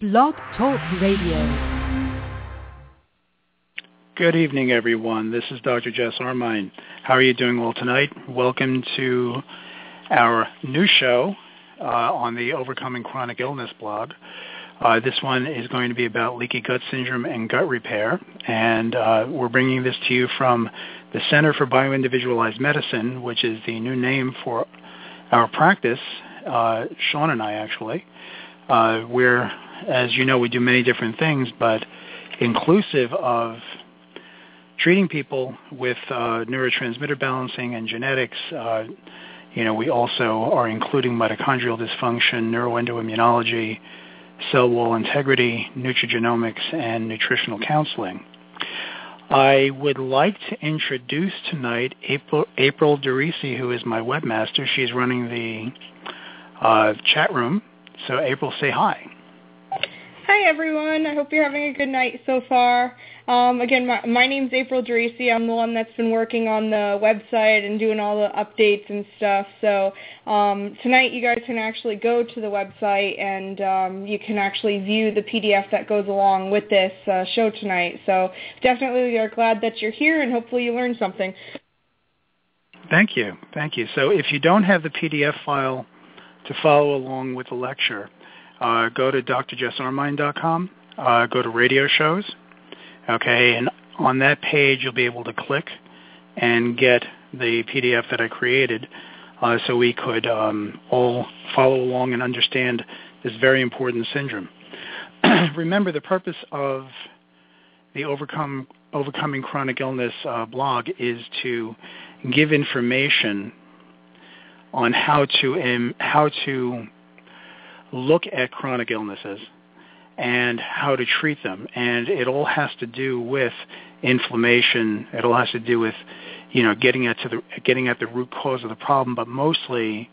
Blog Talk Radio. Good evening, everyone. This is Dr. Jess Armine. How are you doing all tonight? Welcome to our new show uh, on the Overcoming Chronic Illness blog. Uh, this one is going to be about leaky gut syndrome and gut repair, and uh, we're bringing this to you from the Center for Bioindividualized Medicine, which is the new name for our practice, uh, Sean and I actually. Uh, we're as you know, we do many different things, but inclusive of treating people with uh, neurotransmitter balancing and genetics, uh, you know, we also are including mitochondrial dysfunction, neuroendoimmunology, cell wall integrity, nutrigenomics, and nutritional counseling. I would like to introduce tonight April, April DeRisi, who is my webmaster. She's running the uh, chat room. So April, say hi. Hi everyone. I hope you're having a good night so far. Um, again, my, my name's April Derisi. I'm the one that's been working on the website and doing all the updates and stuff. So um, tonight you guys can actually go to the website and um, you can actually view the PDF that goes along with this uh, show tonight. So definitely we are glad that you're here and hopefully you learned something. Thank you. Thank you. So if you don't have the PDF file to follow along with the lecture, uh, go to drjessarmine.com, uh, go to radio shows, okay, and on that page you'll be able to click and get the PDF that I created uh, so we could um, all follow along and understand this very important syndrome. Remember, the purpose of the Overcome, Overcoming Chronic Illness uh, blog is to give information on how to um, how to look at chronic illnesses and how to treat them. And it all has to do with inflammation. It all has to do with, you know, getting at to the getting at the root cause of the problem, but mostly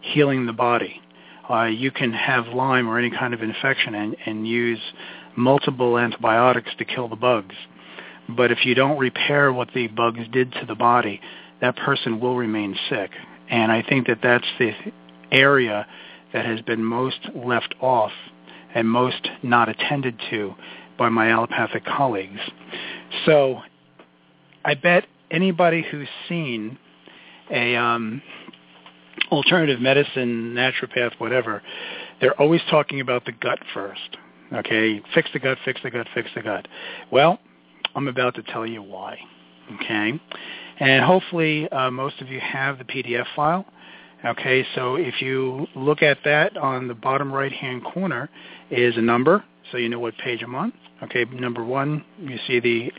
healing the body. Uh, you can have Lyme or any kind of infection and, and use multiple antibiotics to kill the bugs. But if you don't repair what the bugs did to the body, that person will remain sick. And I think that that's the area that has been most left off and most not attended to by my allopathic colleagues. So I bet anybody who's seen a um, alternative medicine, naturopath, whatever, they're always talking about the gut first. Okay, fix the gut, fix the gut, fix the gut. Well, I'm about to tell you why. Okay, and hopefully uh, most of you have the PDF file. Okay, so if you look at that on the bottom right-hand corner is a number, so you know what page I'm on. Okay, number one, you see the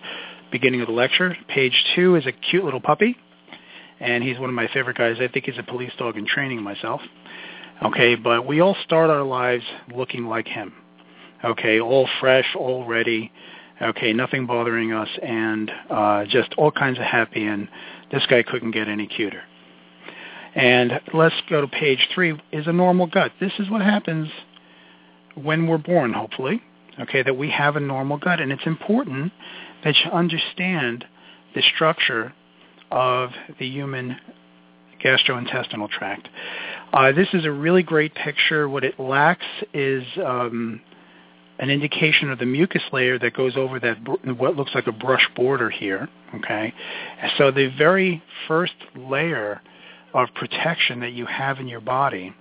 beginning of the lecture. Page two is a cute little puppy, and he's one of my favorite guys. I think he's a police dog in training myself. Okay, but we all start our lives looking like him. Okay, all fresh, all ready. Okay, nothing bothering us, and uh, just all kinds of happy. And this guy couldn't get any cuter. And let's go to page three, is a normal gut. This is what happens when we're born, hopefully, okay, that we have a normal gut. And it's important that you understand the structure of the human gastrointestinal tract. Uh, this is a really great picture. What it lacks is um, an indication of the mucus layer that goes over that what looks like a brush border here. Okay, so the very first layer of protection that you have in your body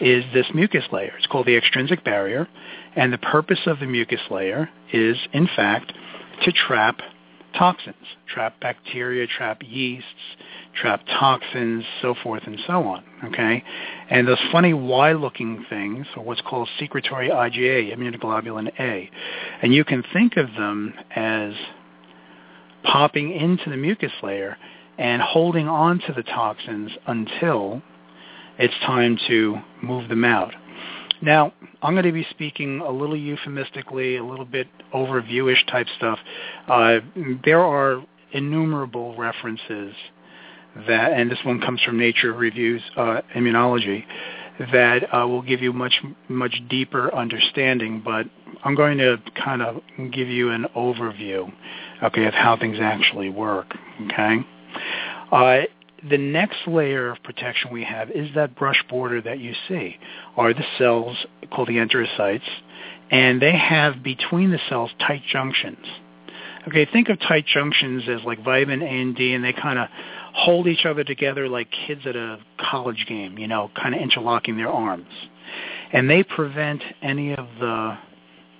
is this mucus layer. It's called the extrinsic barrier, and the purpose of the mucus layer is, in fact, to trap toxins, trap bacteria, trap yeasts, trap toxins, so forth and so on. Okay, and those funny Y-looking things are what's called secretory IgA, immunoglobulin A, and you can think of them as popping into the mucus layer and holding on to the toxins until it's time to move them out. Now, I'm going to be speaking a little euphemistically, a little bit overviewish type stuff. Uh, there are innumerable references that, and this one comes from Nature Reviews uh, Immunology, that uh, will give you much much deeper understanding. But I'm going to kind of give you an overview, okay, of how things actually work. Okay. Uh, the next layer of protection we have is that brush border that you see, are the cells called the enterocytes, and they have between the cells tight junctions. Okay, think of tight junctions as like vitamin A and D, and they kind of hold each other together like kids at a college game, you know, kind of interlocking their arms. And they prevent any of the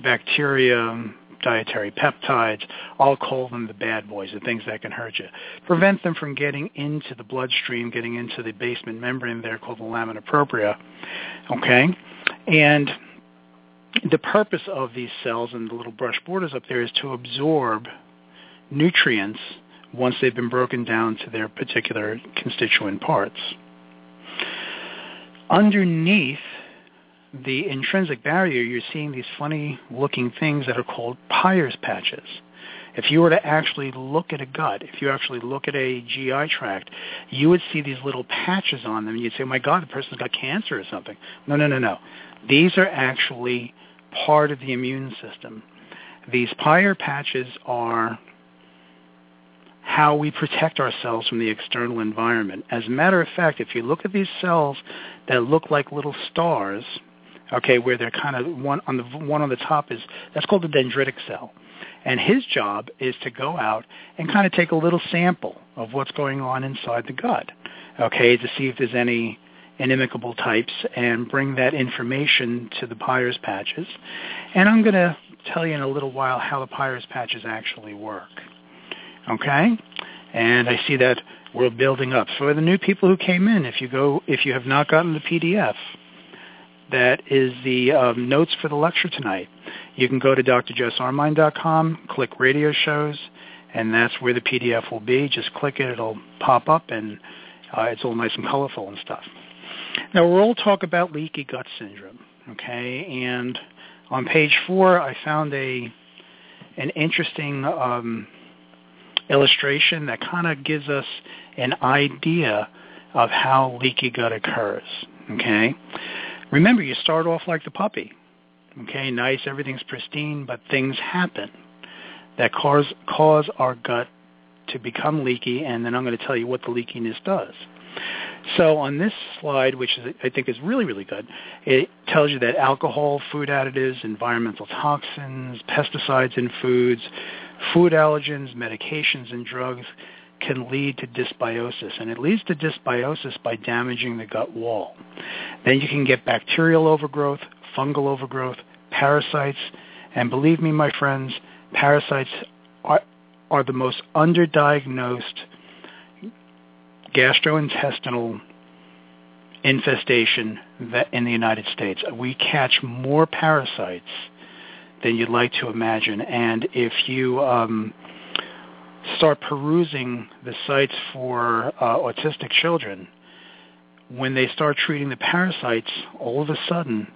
bacteria, dietary peptides, I'll call them the bad boys, the things that can hurt you. Prevent them from getting into the bloodstream, getting into the basement membrane there called the lamina propria. Okay? And the purpose of these cells and the little brush borders up there is to absorb nutrients once they've been broken down to their particular constituent parts. Underneath the intrinsic barrier, you're seeing these funny looking things that are called Peyer's patches. If you were to actually look at a gut, if you actually look at a GI tract, you would see these little patches on them and you'd say, oh my God, the person's got cancer or something. No, no, no, no. These are actually part of the immune system. These Peyer patches are how we protect ourselves from the external environment. As a matter of fact, if you look at these cells that look like little stars, okay, where they're kind of one on the one on the top is that's called the dendritic cell. And his job is to go out and kind of take a little sample of what's going on inside the gut, okay, to see if there's any inimicable types and bring that information to the Peyer's patches. And I'm going to tell you in a little while how the Peyer's patches actually work. Okay? And I see that we're building up. For the new people who came in, if you go, if you have not gotten the PDF, that is the um, notes for the lecture tonight. You can go to drjessarmine.com, click radio shows, and that's where the PDF will be. Just click it; it'll pop up, and uh, it's all nice and colorful and stuff. Now we'll all talk about leaky gut syndrome, okay? And on page four, I found a an interesting um, illustration that kind of gives us an idea of how leaky gut occurs. Okay, remember you start off like the puppy. Okay, nice, everything's pristine, but things happen that cause cause our gut to become leaky, and then I'm going to tell you what the leakiness does. So on this slide, which is, I think is really, really good, it tells you that alcohol, food additives, environmental toxins, pesticides in foods, food allergens, medications, and drugs can lead to dysbiosis. And it leads to dysbiosis by damaging the gut wall. Then you can get bacterial overgrowth, fungal overgrowth, parasites, and believe me, my friends, parasites are, are the most underdiagnosed gastrointestinal infestation that in the United States. We catch more parasites than you'd like to imagine. And if you um, start perusing the sites for uh, autistic children, when they start treating the parasites, all of a sudden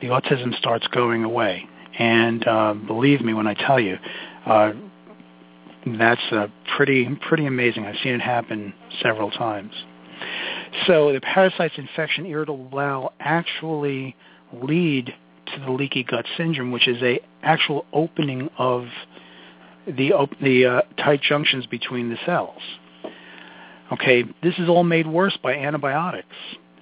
the autism starts going away. And uh, believe me when I tell you, uh, that's uh, pretty pretty amazing. I've seen it happen several times. So the parasites infection irritable bowel actually lead to the leaky gut syndrome, which is a actual opening of the the uh, tight junctions between the cells. Okay, this is all made worse by antibiotics.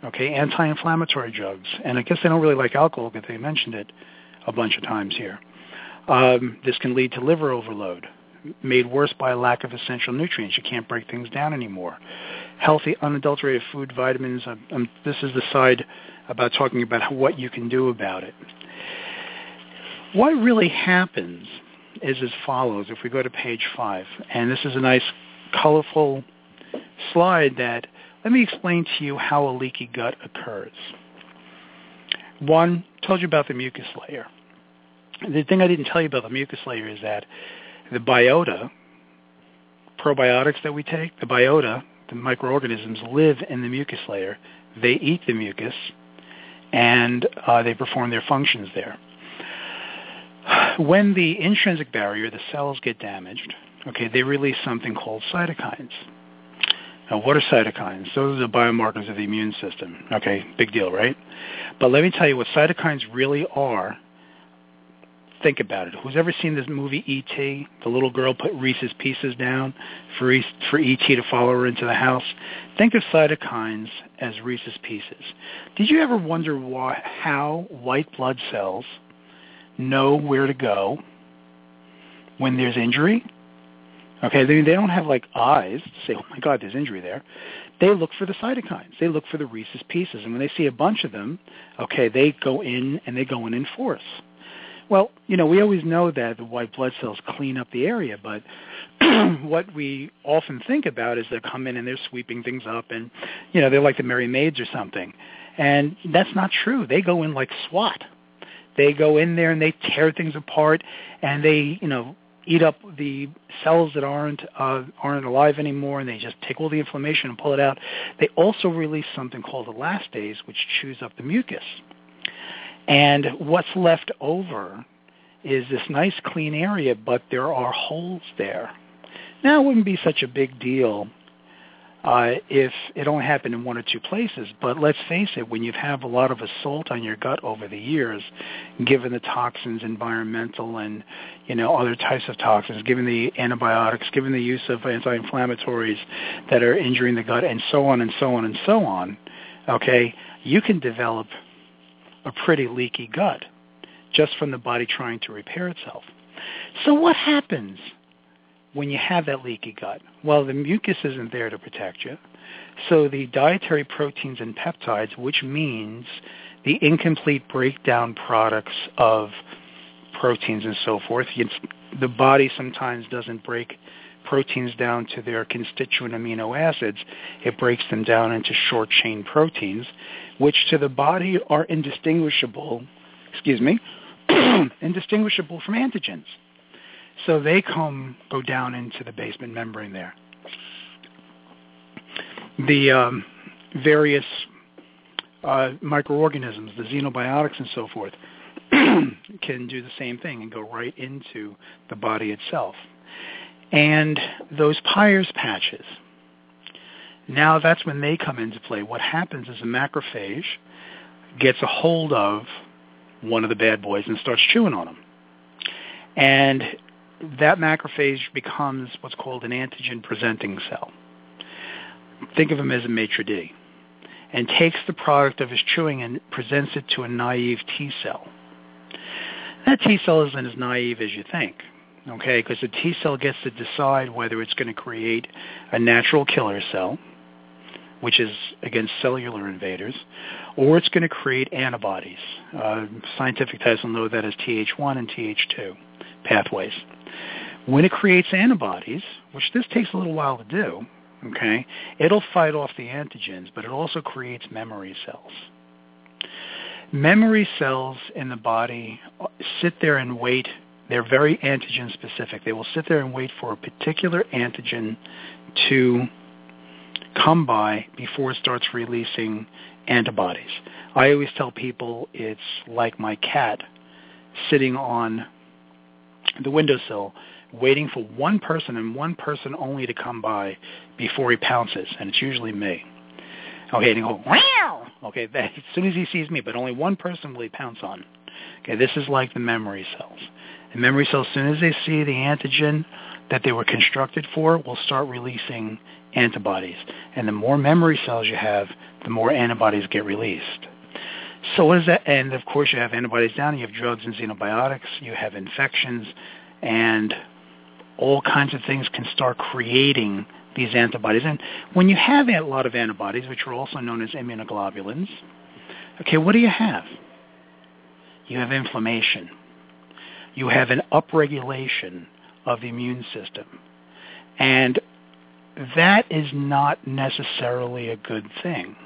Okay, anti-inflammatory drugs, and I guess they don't really like alcohol because they mentioned it a bunch of times here. Um, this can lead to liver overload made worse by a lack of essential nutrients. You can't break things down anymore. Healthy, unadulterated food, vitamins. Um, um, this is the side about talking about what you can do about it. What really happens is as follows. If we go to page five, and this is a nice, colorful slide that let me explain to you how a leaky gut occurs. One, told you about the mucus layer. The thing I didn't tell you about the mucus layer is that the biota, probiotics that we take, the biota, the microorganisms live in the mucus layer. They eat the mucus, and uh, they perform their functions there. When the intrinsic barrier, the cells get damaged, okay, they release something called cytokines. Now, what are cytokines? Those are the biomarkers of the immune system. Okay, big deal, right? But let me tell you what cytokines really are think about it. Who's ever seen this movie E.T.? The little girl put Reese's Pieces down for for E.T. to follow her into the house. Think of cytokines as Reese's Pieces. Did you ever wonder why how white blood cells know where to go when there's injury. Okay, they, they don't have like eyes to say, oh my God, there's injury there. They look for the cytokines. They look for the Reese's Pieces. And when they see a bunch of them, okay, they go in and they go in in force. Well, you know, we always know that the white blood cells clean up the area, but what we often think about is they come in and they're sweeping things up and, you know, they're like the merry maids or something. And that's not true. They go in like SWAT. They go in there and they tear things apart and they, you know, eat up the cells that aren't uh, aren't alive anymore, and they just take all the inflammation and pull it out. They also release something called elastase, which chews up the mucus. And what's left over is this nice clean area, but there are holes there. Now, it wouldn't be such a big deal uh, if it only happened in one or two places. But let's face it, when you have a lot of assault on your gut over the years, given the toxins, environmental and you know other types of toxins, given the antibiotics, given the use of anti-inflammatories that are injuring the gut, and so on and so on and so on, okay, you can develop a pretty leaky gut just from the body trying to repair itself. So what happens when you have that leaky gut? Well, the mucus isn't there to protect you. So the dietary proteins and peptides, which means the incomplete breakdown products of proteins and so forth, the body sometimes doesn't break proteins down to their constituent amino acids. It breaks them down into short chain proteins, which to the body are indistinguishable, excuse me, indistinguishable from antigens. So they come go down into the basement membrane there. The um, various uh, microorganisms, the xenobiotics and so forth, can do the same thing and go right into the body itself. And those Peyer's patches, now that's when they come into play. What happens is a macrophage gets a hold of one of the bad boys and starts chewing on them. And that macrophage becomes what's called an antigen presenting cell. Think of him as a maitre d' and takes the product of his chewing and presents it to a naive T cell. That T cell isn't as naive as you think, okay, because the T cell gets to decide whether it's going to create a natural killer cell, which is against cellular invaders, or it's going to create antibodies. Uh, scientific titles will know that as Th1 and Th2 pathways. When it creates antibodies, which this takes a little while to do, okay, it'll fight off the antigens, but it also creates memory cells. Memory cells in the body sit there and wait. They're very antigen specific. They will sit there and wait for a particular antigen to come by before it starts releasing antibodies. I always tell people it's like my cat sitting on the windowsill waiting for one person and one person only to come by before he pounces, and it's usually me. Okay, and he go, wow! Okay, that, as soon as he sees me, but only one person will he pounce on. Okay, this is like the memory cells. The memory cells, as soon as they see the antigen that they were constructed for, will start releasing antibodies. And the more memory cells you have, the more antibodies get released. So what is that? And of course you have antibodies down, you have drugs and xenobiotics, you have infections, and all kinds of things can start creating these antibodies. And when you have a lot of antibodies, which are also known as immunoglobulins, okay, what do you have? You have inflammation. You have an upregulation of the immune system. And that is not necessarily a good thing.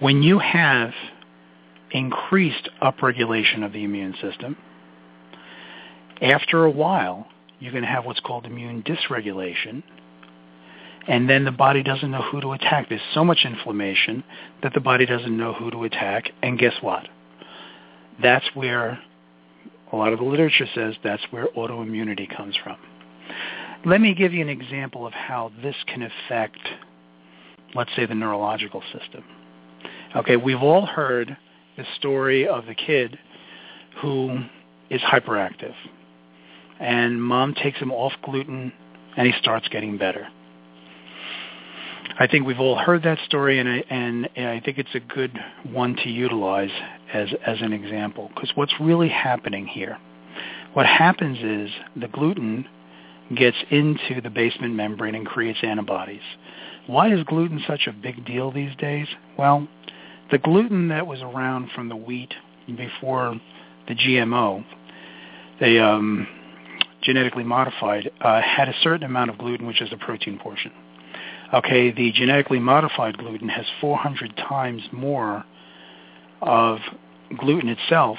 When you have increased upregulation of the immune system, after a while, you're going to have what's called immune dysregulation, and then the body doesn't know who to attack. There's so much inflammation that the body doesn't know who to attack, and guess what? That's where a lot of the literature says that's where autoimmunity comes from. Let me give you an example of how this can affect, let's say, the neurological system. Okay, we've all heard the story of the kid who is hyperactive and mom takes him off gluten and he starts getting better. I think we've all heard that story, and I, and, and I think it's a good one to utilize as as an example because what's really happening here, what happens is the gluten gets into the basement membrane and creates antibodies. Why is gluten such a big deal these days? Well, the gluten that was around from the wheat before the GMO, they um, genetically modified, uh, had a certain amount of gluten, which is the protein portion. Okay, the genetically modified gluten has 400 times more of gluten itself.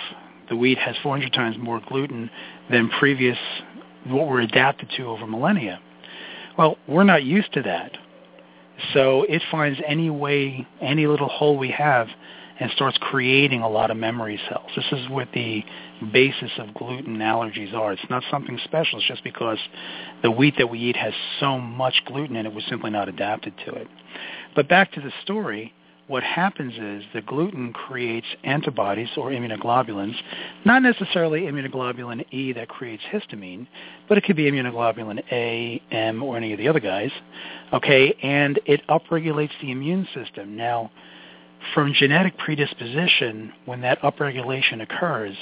The wheat has 400 times more gluten than previous, what we're adapted to over millennia. Well, we're not used to that. So it finds any way, any little hole we have and starts creating a lot of memory cells. This is what the basis of gluten allergies are. It's not something special. It's just because the wheat that we eat has so much gluten in it, we're simply not adapted to it. But back to the story, what happens is the gluten creates antibodies or immunoglobulins, not necessarily immunoglobulin E that creates histamine, but it could be immunoglobulin A, M, or any of the other guys. Okay, and it upregulates the immune system. Now, from genetic predisposition, when that upregulation occurs,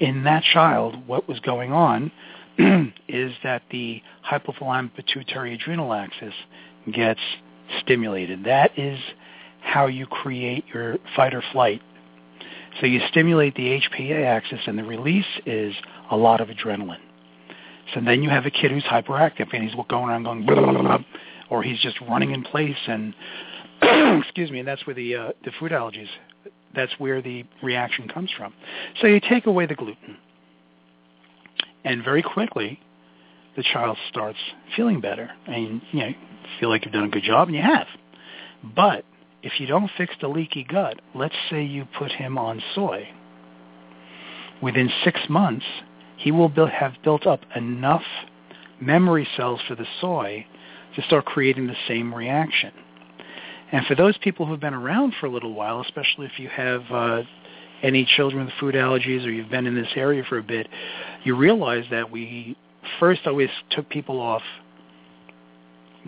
in that child, what was going on is that the hypothalamic pituitary adrenal axis gets stimulated. That is how you create your fight or flight. So you stimulate the HPA axis and the release is a lot of adrenaline. So then you have a kid who's hyperactive and he's going around going blah, blah, blah, or he's just running in place and excuse me, and that's where the uh, the food allergies. That's where the reaction comes from. So you take away the gluten, and very quickly, the child starts feeling better, and you know feel like you've done a good job, and you have. But if you don't fix the leaky gut, let's say you put him on soy. Within six months, he will build, have built up enough memory cells for the soy to start creating the same reaction. And for those people who've been around for a little while, especially if you have uh, any children with food allergies or you've been in this area for a bit, you realize that we first always took people off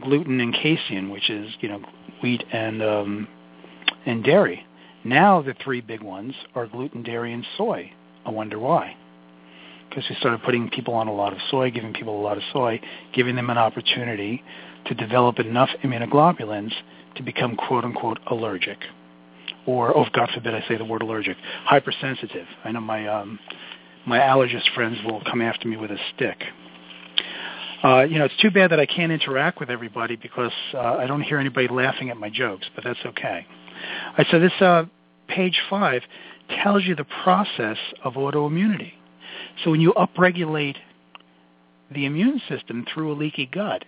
gluten and casein, which is you know wheat and um, and dairy. Now the three big ones are gluten, dairy, and soy. I wonder why. Because we started putting people on a lot of soy, giving people a lot of soy, giving them an opportunity to develop enough immunoglobulins to become quote unquote allergic, or oh God forbid I say the word allergic, hypersensitive. I know my um, my allergist friends will come after me with a stick. Uh, you know, it's too bad that I can't interact with everybody because uh, I don't hear anybody laughing at my jokes, but that's okay. So this uh, page five tells you the process of autoimmunity. So when you upregulate the immune system through a leaky gut,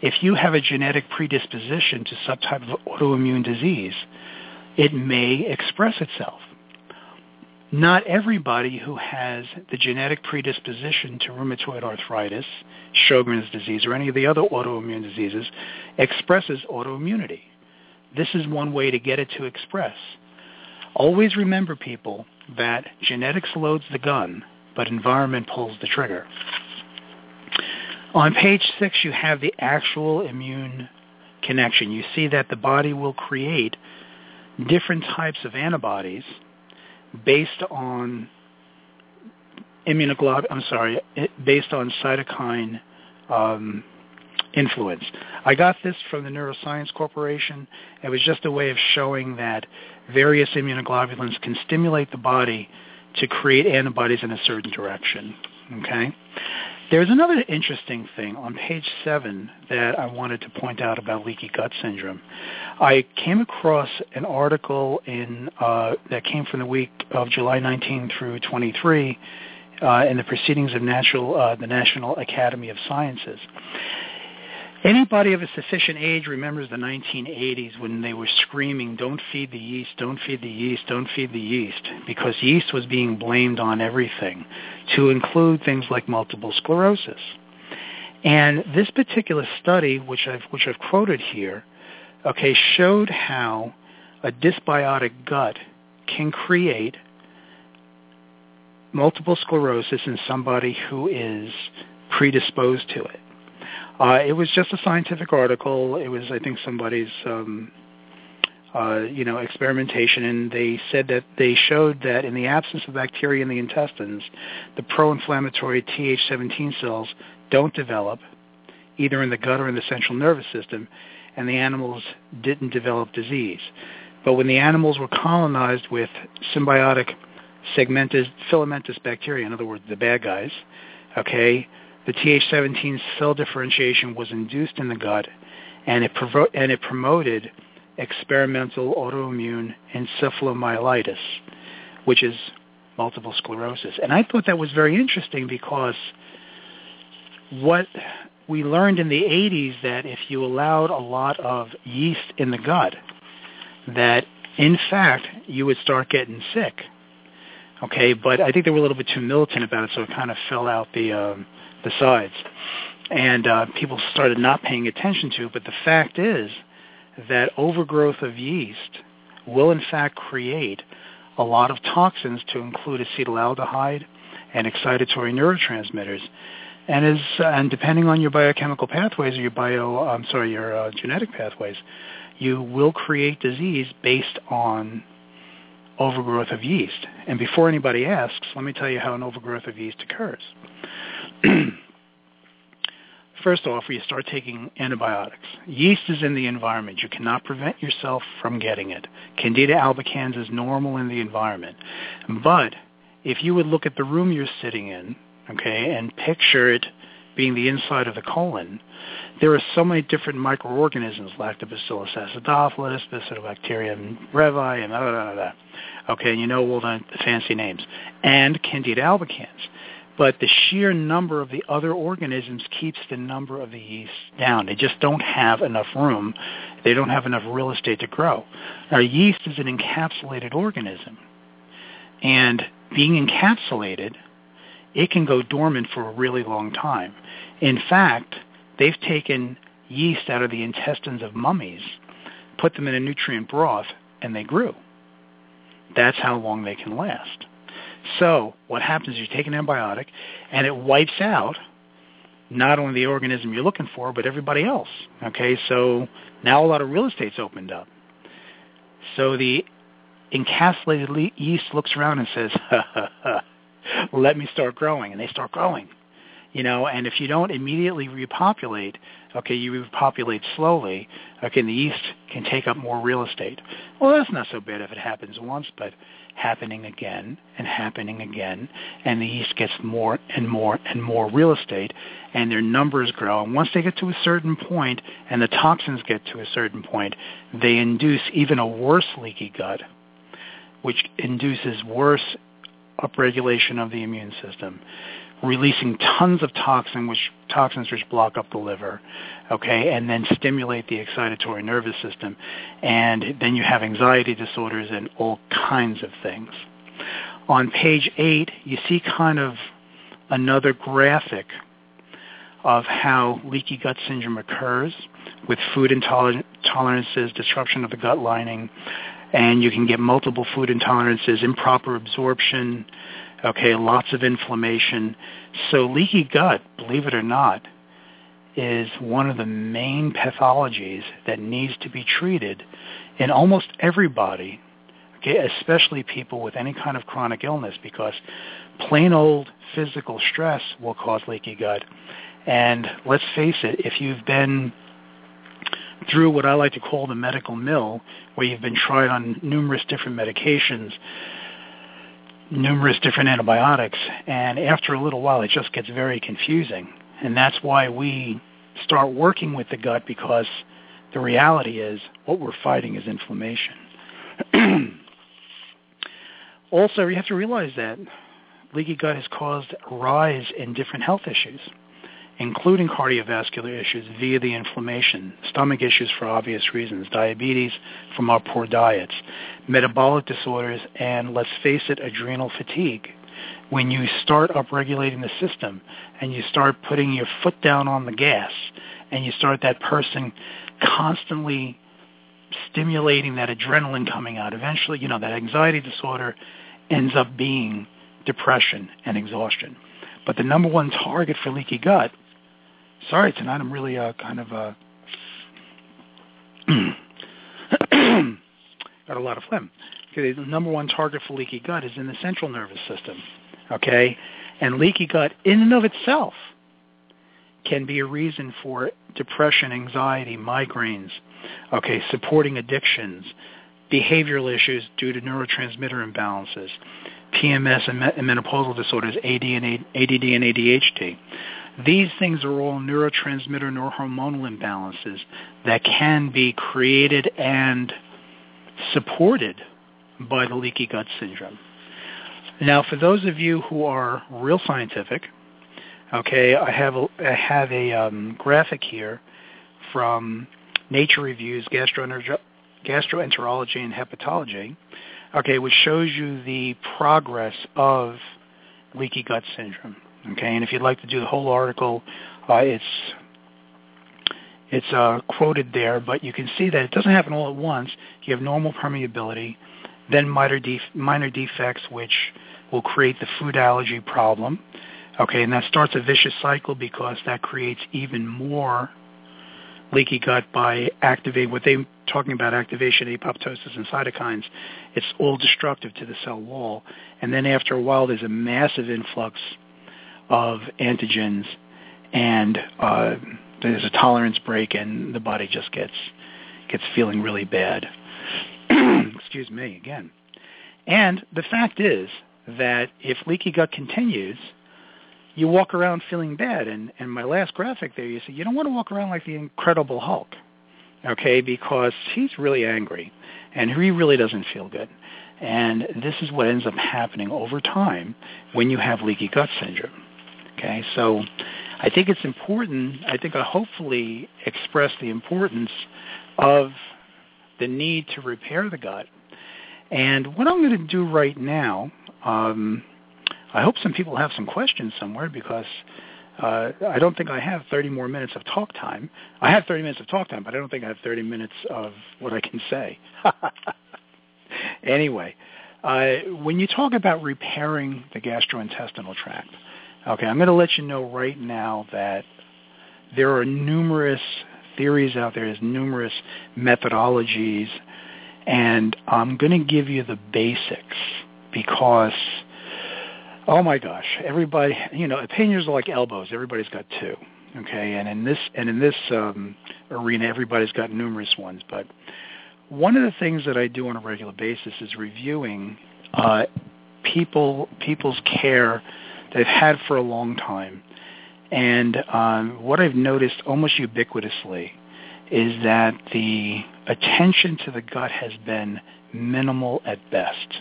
if you have a genetic predisposition to some type of autoimmune disease, it may express itself. Not everybody who has the genetic predisposition to rheumatoid arthritis, Sjogren's disease, or any of the other autoimmune diseases expresses autoimmunity. This is one way to get it to express. Always remember, people, that genetics loads the gun, but environment pulls the trigger. On page six, you have the actual immune connection. You see that the body will create different types of antibodies based on immunoglobulin. I'm sorry, based on cytokine um, influence. I got this from the Neuroscience Corporation. It was just a way of showing that various immunoglobulins can stimulate the body to create antibodies in a certain direction. Okay. There's another interesting thing on page seven that I wanted to point out about leaky gut syndrome. I came across an article in uh, that came from the week of July 19 through 23 uh, in the Proceedings of Natural, uh, the National Academy of Sciences. Anybody of a sufficient age remembers the 1980s when they were screaming, don't feed the yeast, don't feed the yeast, don't feed the yeast, because yeast was being blamed on everything, to include things like multiple sclerosis. And this particular study, which I've, which I've quoted here, okay, showed how a dysbiotic gut can create multiple sclerosis in somebody who is predisposed to it. Uh, it was just a scientific article. It was, I think, somebody's, um, uh, you know, experimentation, and they said that they showed that in the absence of bacteria in the intestines, the pro-inflammatory Th17 cells don't develop, either in the gut or in the central nervous system, and the animals didn't develop disease. But when the animals were colonized with symbiotic segmented filamentous bacteria, in other words, the bad guys, okay, the Th17 cell differentiation was induced in the gut, and it, provo- and it promoted experimental autoimmune encephalomyelitis, which is multiple sclerosis. And I thought that was very interesting because what we learned in the 80s that if you allowed a lot of yeast in the gut, that in fact you would start getting sick. Okay, but I think they were a little bit too militant about it, so it kind of fell out the um, the sides, and uh, people started not paying attention to it. But the fact is that overgrowth of yeast will in fact create a lot of toxins to include acetaldehyde and excitatory neurotransmitters. And as and depending on your biochemical pathways or your bio, I'm sorry, your uh, genetic pathways, you will create disease based on overgrowth of yeast. And before anybody asks, let me tell you how an overgrowth of yeast occurs. First off, you start taking antibiotics. Yeast is in the environment. You cannot prevent yourself from getting it. Candida albicans is normal in the environment. But if you would look at the room you're sitting in, okay, and picture it being the inside of the colon, there are so many different microorganisms, Lactobacillus acidophilus, Bifidobacterium breve, and da da da. Okay, and you know all the fancy names. And Candida albicans. But the sheer number of the other organisms keeps the number of the yeast down. They just don't have enough room. They don't have enough real estate to grow. Now, yeast is an encapsulated organism. And being encapsulated, it can go dormant for a really long time. In fact, they've taken yeast out of the intestines of mummies, put them in a nutrient broth, and they grew. That's how long they can last. So what happens is you take an antibiotic, and it wipes out not only the organism you're looking for, but everybody else. Okay, so now a lot of real estate's opened up. So the encapsulated yeast looks around and says, ha, ha, ha, let me start growing. And they start growing you know, and if you don't immediately repopulate, okay, you repopulate slowly, okay, and the yeast can take up more real estate. Well, that's not so bad if it happens once, but happening again and happening again, and the yeast gets more and more and more real estate, and their numbers grow. And once they get to a certain point, and the toxins get to a certain point, they induce even a worse leaky gut, which induces worse upregulation of the immune system releasing tons of toxin, which toxins which block up the liver, okay, and then stimulate the excitatory nervous system, and then you have anxiety disorders and all kinds of things. On page eight, you see kind of another graphic of how leaky gut syndrome occurs with food intolerances, disruption of the gut lining, and you can get multiple food intolerances, improper absorption, Okay, lots of inflammation. So leaky gut, believe it or not, is one of the main pathologies that needs to be treated in almost everybody, okay, especially people with any kind of chronic illness because plain old physical stress will cause leaky gut. And let's face it, if you've been through what I like to call the medical mill, where you've been tried on numerous different medications, numerous different antibiotics, and after a little while it just gets very confusing. And that's why we start working with the gut because the reality is what we're fighting is inflammation. also, you have to realize that leaky gut has caused a rise in different health issues including cardiovascular issues via the inflammation, stomach issues for obvious reasons, diabetes from our poor diets, metabolic disorders, and let's face it, adrenal fatigue. When you start upregulating the system and you start putting your foot down on the gas and you start that person constantly stimulating that adrenaline coming out, eventually, you know, that anxiety disorder ends up being depression and exhaustion. But the number one target for leaky gut sorry, tonight I'm really uh, kind of uh, got a lot of phlegm. Okay, the number one target for leaky gut is in the central nervous system. Okay, and leaky gut in and of itself can be a reason for depression, anxiety, migraines, okay, supporting addictions, behavioral issues due to neurotransmitter imbalances, PMS and, menopausal disorders, AD and ADD and ADHD. These things are all neurotransmitter neurohormonal imbalances that can be created and supported by the leaky gut syndrome. Now, for those of you who are real scientific, okay, I have a, I have a um, graphic here from Nature Reviews Gastroenterology and Hepatology, okay, which shows you the progress of leaky gut syndrome. Okay, and if you'd like to do the whole article, uh, it's it's uh, quoted there, but you can see that it doesn't happen all at once. You have normal permeability, then minor, def- minor defects, which will create the food allergy problem. Okay, and that starts a vicious cycle because that creates even more leaky gut by activating what they're talking about activation, apoptosis, and cytokines. It's all destructive to the cell wall. And then after a while, there's a massive influx of antigens, and uh, there's a tolerance break, and the body just gets gets feeling really bad. Excuse me again. And the fact is that if leaky gut continues, you walk around feeling bad. And, and my last graphic there, you say you don't want to walk around like the Incredible Hulk, okay? Because he's really angry, and he really doesn't feel good. And this is what ends up happening over time when you have leaky gut syndrome. Okay, so I think it's important. I think I hopefully express the importance of the need to repair the gut. And what I'm going to do right now, um, I hope some people have some questions somewhere because uh, I don't think I have 30 more minutes of talk time. I have 30 minutes of talk time, but I don't think I have 30 minutes of what I can say. anyway, uh, when you talk about repairing the gastrointestinal tract, Okay, I'm going to let you know right now that there are numerous theories out there, there's numerous methodologies, and I'm going to give you the basics because, oh my gosh, everybody, you know, opinions are like elbows. Everybody's got two. Okay, and in this and in this um, arena, everybody's got numerous ones. But one of the things that I do on a regular basis is reviewing uh, people people's care they've had for a long time. And um, what I've noticed almost ubiquitously is that the attention to the gut has been minimal at best.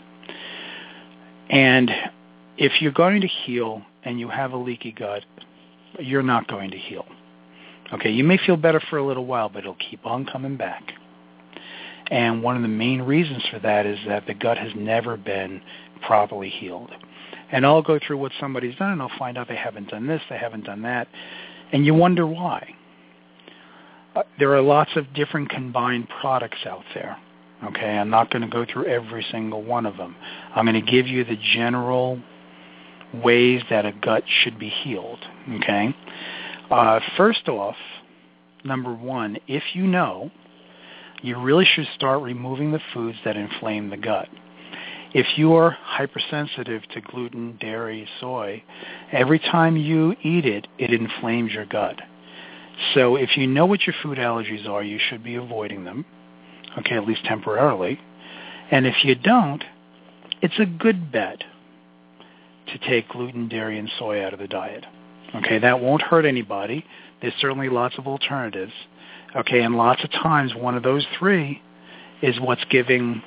And if you're going to heal and you have a leaky gut, you're not going to heal. Okay, you may feel better for a little while, but it'll keep on coming back. And one of the main reasons for that is that the gut has never been properly healed and I'll go through what somebody's done, and I'll find out they haven't done this, they haven't done that, and you wonder why. Uh, there are lots of different combined products out there. Okay, I'm not going to go through every single one of them. I'm going to give you the general ways that a gut should be healed. Okay, uh, first off, number one, if you know, you really should start removing the foods that inflame the gut. If you are hypersensitive to gluten, dairy, soy, every time you eat it, it inflames your gut. So if you know what your food allergies are, you should be avoiding them, okay, at least temporarily. And if you don't, it's a good bet to take gluten, dairy, and soy out of the diet. Okay, that won't hurt anybody. There's certainly lots of alternatives. Okay, and lots of times one of those three is what's giving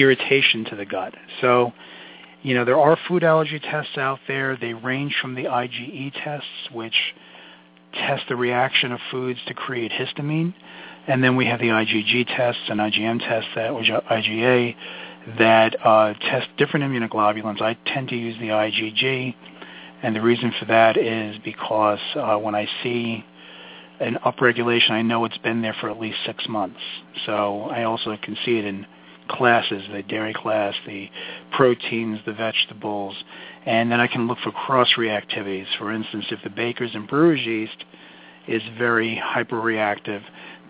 irritation to the gut. So, you know, there are food allergy tests out there. They range from the IgE tests, which test the reaction of foods to create histamine, and then we have the IgG tests and IgM tests that, which are IgA, that uh, test different immunoglobulins. I tend to use the IgG, and the reason for that is because uh, when I see an upregulation, I know it's been there for at least six months. So I also can see it in classes, the dairy class, the proteins, the vegetables, and then I can look for cross-reactivities. For instance, if the baker's and brewer's yeast is very hyperreactive,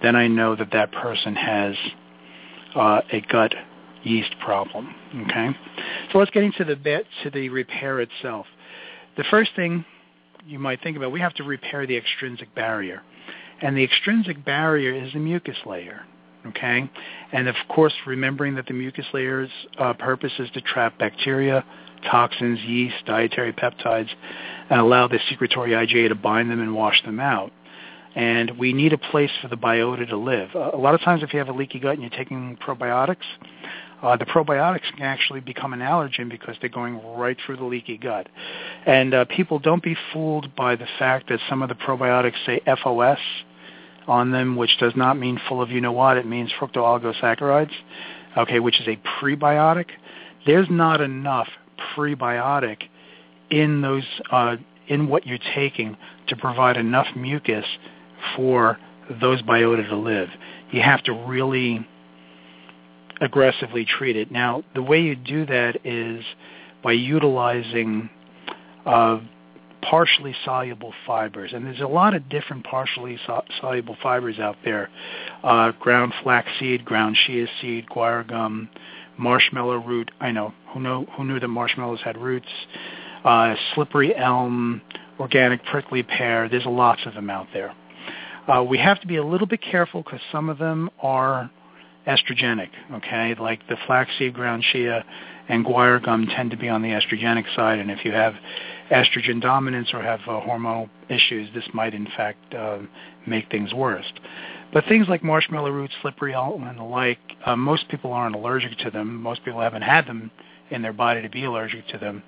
then I know that that person has uh, a gut yeast problem. Okay, so let's get into the bit to the repair itself. The first thing you might think about, we have to repair the extrinsic barrier, and the extrinsic barrier is the mucus layer. Okay, and of course, remembering that the mucus layer's uh, purpose is to trap bacteria, toxins, yeast, dietary peptides, and allow the secretory IgA to bind them and wash them out and we need a place for the biota to live. a lot of times if you have a leaky gut and you're taking probiotics, uh, the probiotics can actually become an allergen because they're going right through the leaky gut. And uh, people don't be fooled by the fact that some of the probiotics say FOS on them, which does not mean full of you know what. It means fructooligosaccharides, okay, which is a prebiotic. There's not enough prebiotic in those uh, in what you're taking to provide enough mucus for those biota to live. You have to really aggressively treat it. Now, the way you do that is by utilizing uh, partially soluble fibers. And there's a lot of different partially so- soluble fibers out there. Uh, ground flaxseed, ground chia seed, guar gum, marshmallow root. I know. Who, know, who knew that marshmallows had roots? Uh, slippery elm, organic prickly pear. There's lots of them out there. Uh, we have to be a little bit careful because some of them are estrogenic, okay? Like the flaxseed, ground chia, and guar gum tend to be on the estrogenic side, and if you have estrogen dominance or have uh, hormonal issues, this might in fact uh, make things worse. But things like marshmallow root, slippery elm, and the like, uh, most people aren't allergic to them. Most people haven't had them in their body to be allergic to them,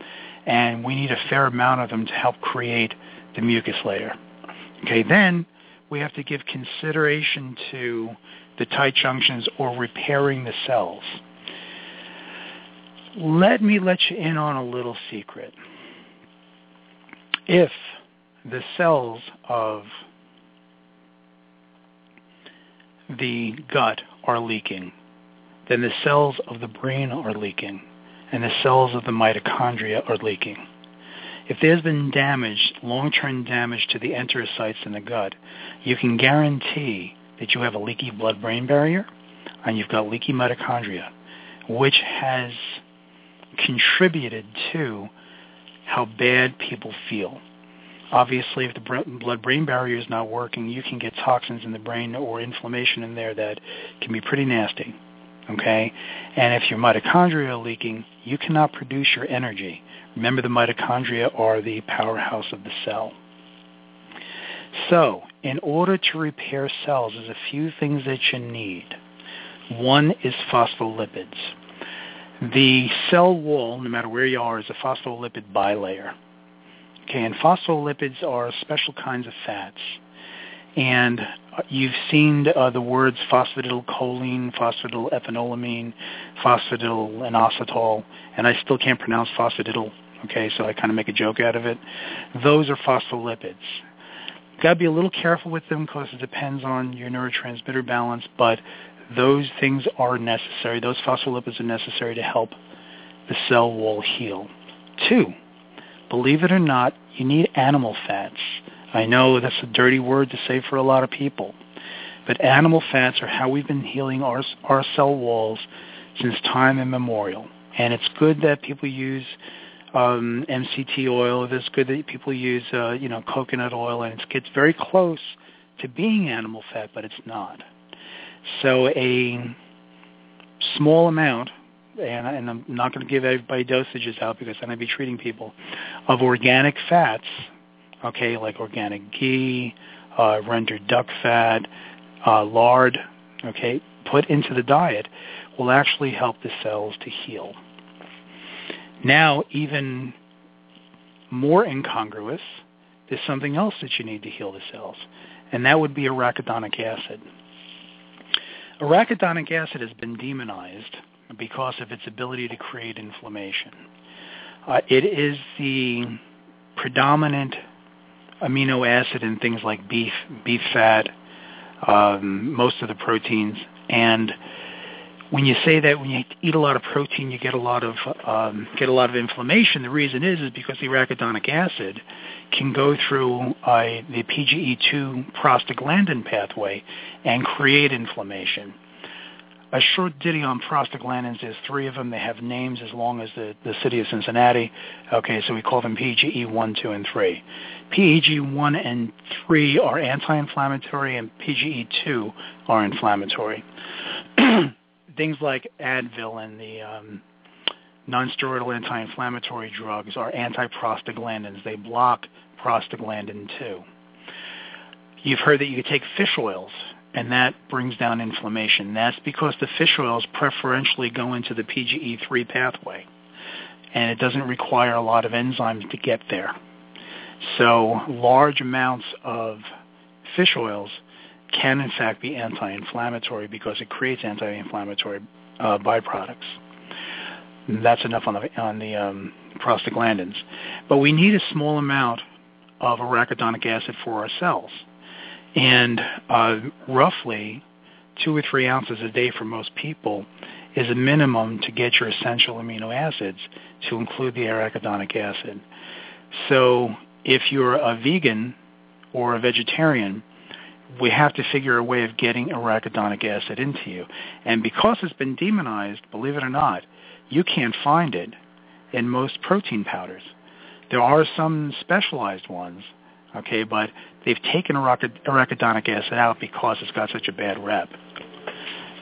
and we need a fair amount of them to help create the mucus layer. Okay, then we have to give consideration to the tight junctions or repairing the cells. Let me let you in on a little secret. If the cells of the gut are leaking, then the cells of the brain are leaking, and the cells of the mitochondria are leaking. If there's been damage, long-term damage to the enterocytes in the gut, you can guarantee that you have a leaky blood-brain barrier and you've got leaky mitochondria, which has contributed to how bad people feel. Obviously, if the blood-brain barrier is not working, you can get toxins in the brain or inflammation in there that can be pretty nasty. Okay? And if your mitochondria are leaking, you cannot produce your energy. Remember, the mitochondria are the powerhouse of the cell. So, in order to repair cells, there's a few things that you need. One is phospholipids. The cell wall, no matter where you are, is a phospholipid bilayer. Okay, and phospholipids are special kinds of fats. And you've seen uh, the words phosphatidylcholine, phosphatidylethanolamine, phosphatidylinositol, and I still can't pronounce phosphatidyl, okay, so I kind of make a joke out of it. Those are phospholipids got to be a little careful with them because it depends on your neurotransmitter balance, but those things are necessary. Those phospholipids are necessary to help the cell wall heal. Two, believe it or not, you need animal fats. I know that's a dirty word to say for a lot of people, but animal fats are how we've been healing our, our cell walls since time immemorial. And it's good that people use um, MCT oil. It's good that people use, uh, you know, coconut oil, and it gets very close to being animal fat, but it's not. So a small amount, and, and I'm not going to give everybody dosages out because then I'd be treating people, of organic fats, okay, like organic ghee, uh, rendered duck fat, uh, lard, okay, put into the diet will actually help the cells to heal. Now, even more incongruous, there's something else that you need to heal the cells, and that would be arachidonic acid. Arachidonic acid has been demonized because of its ability to create inflammation. Uh, it is the predominant amino acid in things like beef, beef fat, um, most of the proteins, and when you say that when you eat a lot of protein, you get a lot of um, get a lot of inflammation. The reason is is because the arachidonic acid can go through uh, the PGE2 prostaglandin pathway and create inflammation. A short ditty on prostaglandins. There's three of them. They have names as long as the, the city of Cincinnati. Okay, so we call them PGE 1, 2, and 3. PGE 1 and 3 are anti-inflammatory, and PGE 2 are inflammatory. Things like Advil and the um, nonsteroidal anti-inflammatory drugs are anti-prostaglandins. They block prostaglandin 2. You've heard that you could take fish oils and that brings down inflammation. That's because the fish oils preferentially go into the PGE3 pathway, and it doesn't require a lot of enzymes to get there. So large amounts of fish oils can in fact be anti-inflammatory because it creates anti-inflammatory uh, byproducts. That's enough on the on the um, prostaglandins, but we need a small amount of arachidonic acid for our cells and uh, roughly two or three ounces a day for most people is a minimum to get your essential amino acids to include the arachidonic acid. So if you're a vegan or a vegetarian, we have to figure a way of getting arachidonic acid into you. And because it's been demonized, believe it or not, you can't find it in most protein powders. There are some specialized ones, okay, but they've taken arachidonic acid out because it's got such a bad rep.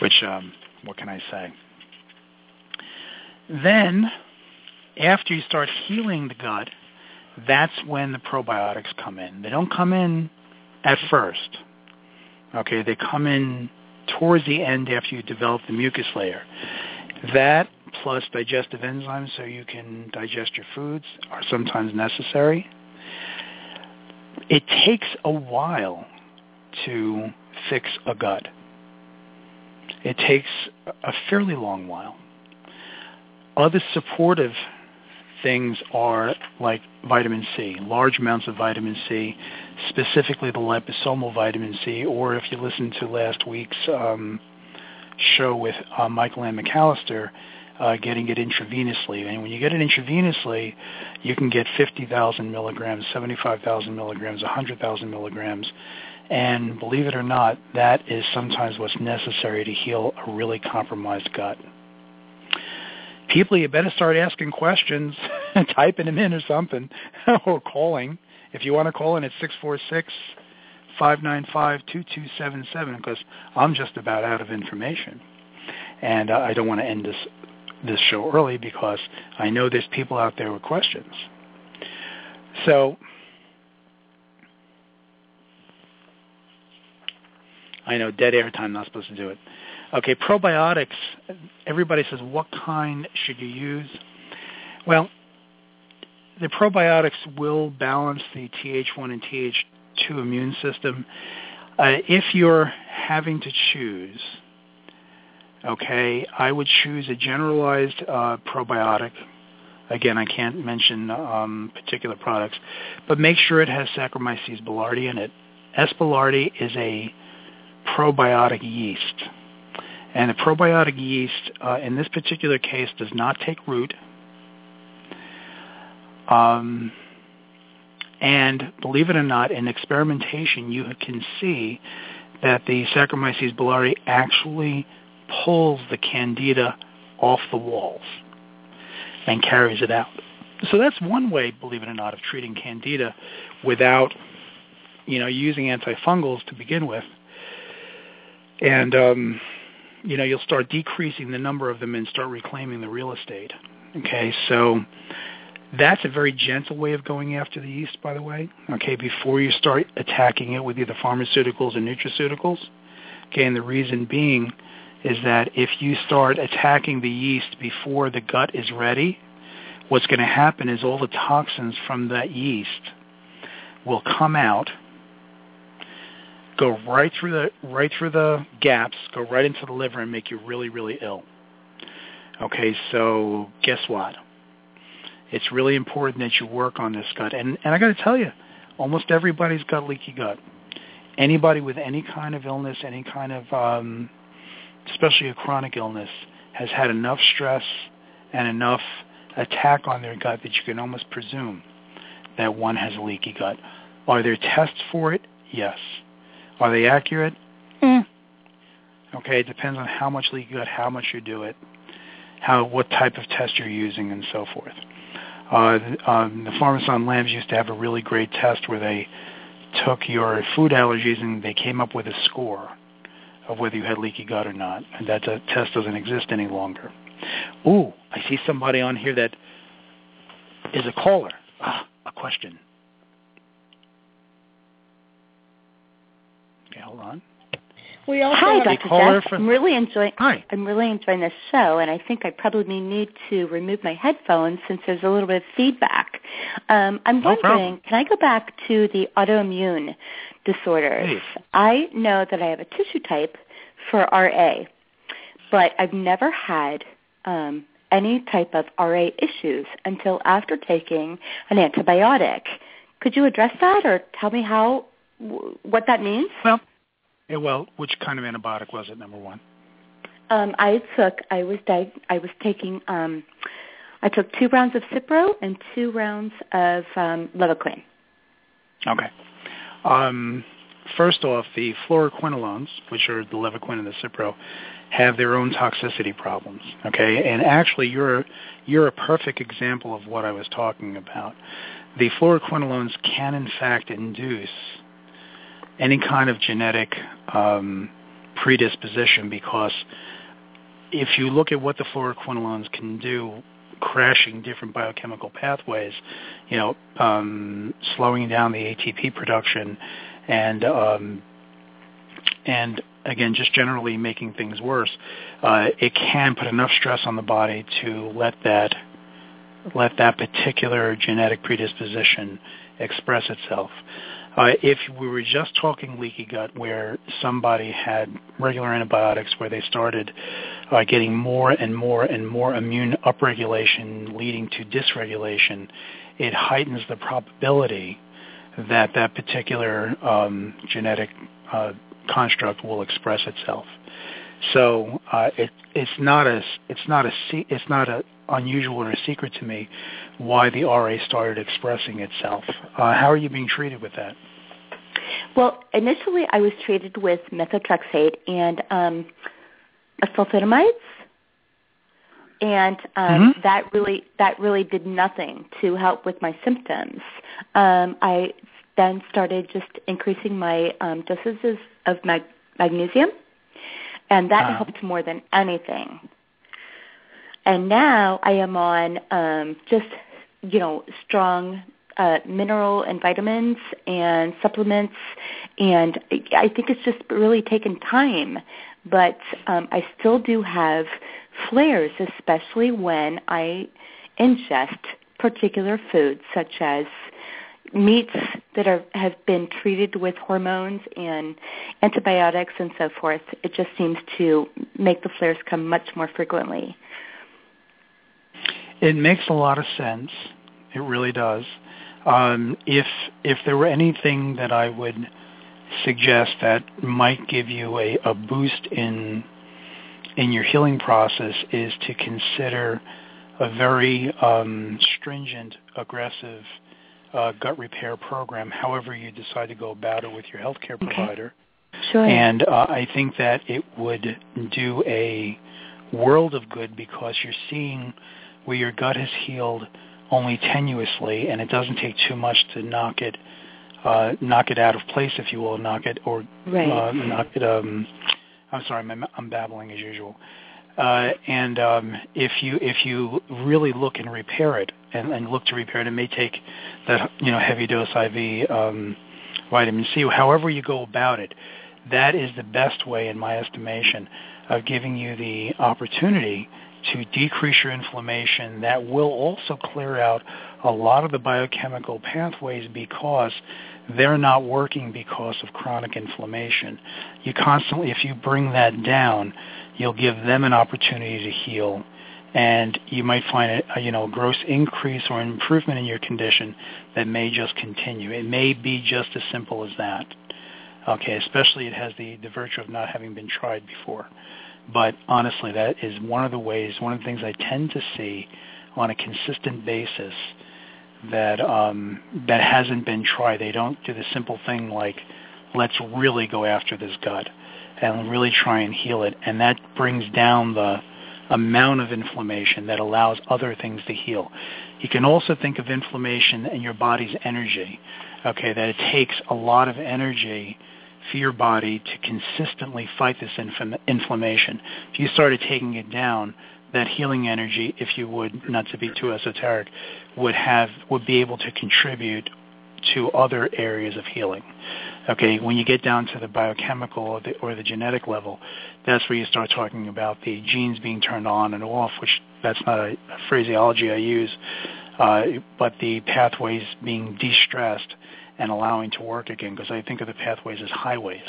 Which, um, what can I say? Then, after you start healing the gut, that's when the probiotics come in. They don't come in at first. Okay, they come in towards the end after you develop the mucus layer. That plus digestive enzymes so you can digest your foods are sometimes necessary it takes a while to fix a gut. It takes a fairly long while. Other supportive things are like vitamin C, large amounts of vitamin C, specifically the liposomal vitamin C, or if you listen to last week's um, show with uh, Michael Ann McAllister, uh, getting it intravenously. And when you get it intravenously, you can get 50,000 milligrams, 75,000 milligrams, 100,000 milligrams. And believe it or not, that is sometimes what's necessary to heal a really compromised gut. People, you better start asking questions, typing them in or something, or calling. If you want to call in at six four six five nine five two two seven seven. because I'm just about out of information. And uh, I don't want to end this this show early because I know there's people out there with questions. So I know dead air time, not supposed to do it. Okay, probiotics. Everybody says, what kind should you use? Well, the probiotics will balance the Th1 and Th2 immune system. Uh, if you're having to choose, Okay, I would choose a generalized uh, probiotic. Again, I can't mention um, particular products, but make sure it has Saccharomyces boulardii in it. S. boulardii is a probiotic yeast, and the probiotic yeast, uh, in this particular case, does not take root. Um, and believe it or not, in experimentation, you can see that the Saccharomyces boulardii actually pulls the candida off the walls and carries it out. So that's one way, believe it or not, of treating candida without, you know, using antifungals to begin with. And, um, you know, you'll start decreasing the number of them and start reclaiming the real estate. Okay, so that's a very gentle way of going after the yeast, by the way. Okay, before you start attacking it with either pharmaceuticals or nutraceuticals. Okay, and the reason being is that if you start attacking the yeast before the gut is ready, what's going to happen is all the toxins from that yeast will come out, go right through the right through the gaps, go right into the liver and make you really really ill. Okay, so guess what? It's really important that you work on this gut. And and I got to tell you, almost everybody's got leaky gut. Anybody with any kind of illness, any kind of um, especially a chronic illness, has had enough stress and enough attack on their gut that you can almost presume that one has a leaky gut. Are there tests for it? Yes. Are they accurate? Mm. Okay, it depends on how much leaky gut, how much you do it, how what type of test you're using, and so forth. Uh, um, the Pharmasan Labs used to have a really great test where they took your food allergies and they came up with a score of whether you had leaky gut or not. And that uh, test doesn't exist any longer. Ooh, I see somebody on here that is a caller. Ah, a question. Okay, hold on. We also Hi, Dr. Jess. I'm really enjoying. Hi. I'm really enjoying this show, and I think I probably need to remove my headphones since there's a little bit of feedback. Um, I'm no wondering, problem. can I go back to the autoimmune disorders? Hey. I know that I have a tissue type for RA, but I've never had um, any type of RA issues until after taking an antibiotic. Could you address that, or tell me how what that means? Well yeah, well, which kind of antibiotic was it? Number one. Um, I took. I was di- I was taking. Um, I took two rounds of Cipro and two rounds of um. Okay. Um, first off, the fluoroquinolones, which are the Levaquin and the Cipro, have their own toxicity problems. Okay, and actually, you're you're a perfect example of what I was talking about. The fluoroquinolones can, in fact, induce any kind of genetic um, predisposition because if you look at what the fluoroquinolones can do, crashing different biochemical pathways, you know, um, slowing down the ATP production, and um, and again, just generally making things worse, uh, it can put enough stress on the body to let that let that particular genetic predisposition express itself. Uh, if we were just talking leaky gut where somebody had regular antibiotics where they started uh, getting more and more and more immune upregulation leading to dysregulation, it heightens the probability that that particular um, genetic uh, construct will express itself. So uh, it, it's not a it's not a it's not a unusual or a secret to me why the RA started expressing itself. Uh, how are you being treated with that? Well, initially I was treated with methotrexate and um, sulfonamides, and um, mm-hmm. that really that really did nothing to help with my symptoms. Um, I then started just increasing my um, doses of mag- magnesium, and that uh. helped more than anything. And now I am on um, just you know strong uh, mineral and vitamins and supplements, and I think it's just really taken time. But um, I still do have flares, especially when I ingest particular foods such as meats that are have been treated with hormones and antibiotics and so forth. It just seems to make the flares come much more frequently. It makes a lot of sense. It really does. Um, if if there were anything that I would suggest that might give you a, a boost in in your healing process is to consider a very um, stringent, aggressive uh, gut repair program, however you decide to go about it with your healthcare okay. provider. Sure. And uh, I think that it would do a world of good because you're seeing where your gut has healed only tenuously, and it doesn't take too much to knock it uh, knock it out of place, if you will, knock it or right. uh, knock it. Um, I'm sorry, I'm, I'm babbling as usual. Uh, and um, if you if you really look and repair it and, and look to repair it, it may take that you know heavy dose IV um, vitamin C. However you go about it, that is the best way, in my estimation, of giving you the opportunity to decrease your inflammation that will also clear out a lot of the biochemical pathways because they're not working because of chronic inflammation. You constantly, if you bring that down, you'll give them an opportunity to heal and you might find a, you know gross increase or improvement in your condition that may just continue. It may be just as simple as that. Okay, especially it has the, the virtue of not having been tried before. But honestly, that is one of the ways, one of the things I tend to see on a consistent basis that um, that hasn't been tried. They don't do the simple thing like, let's really go after this gut and really try and heal it, and that brings down the amount of inflammation that allows other things to heal. You can also think of inflammation and your body's energy. Okay, that it takes a lot of energy for your body to consistently fight this inf- inflammation. If you started taking it down, that healing energy, if you would, not to be too esoteric, would have would be able to contribute to other areas of healing. Okay, when you get down to the biochemical or the, or the genetic level, that's where you start talking about the genes being turned on and off, which that's not a, a phraseology I use, uh, but the pathways being de-stressed and allowing to work again, because I think of the pathways as highways.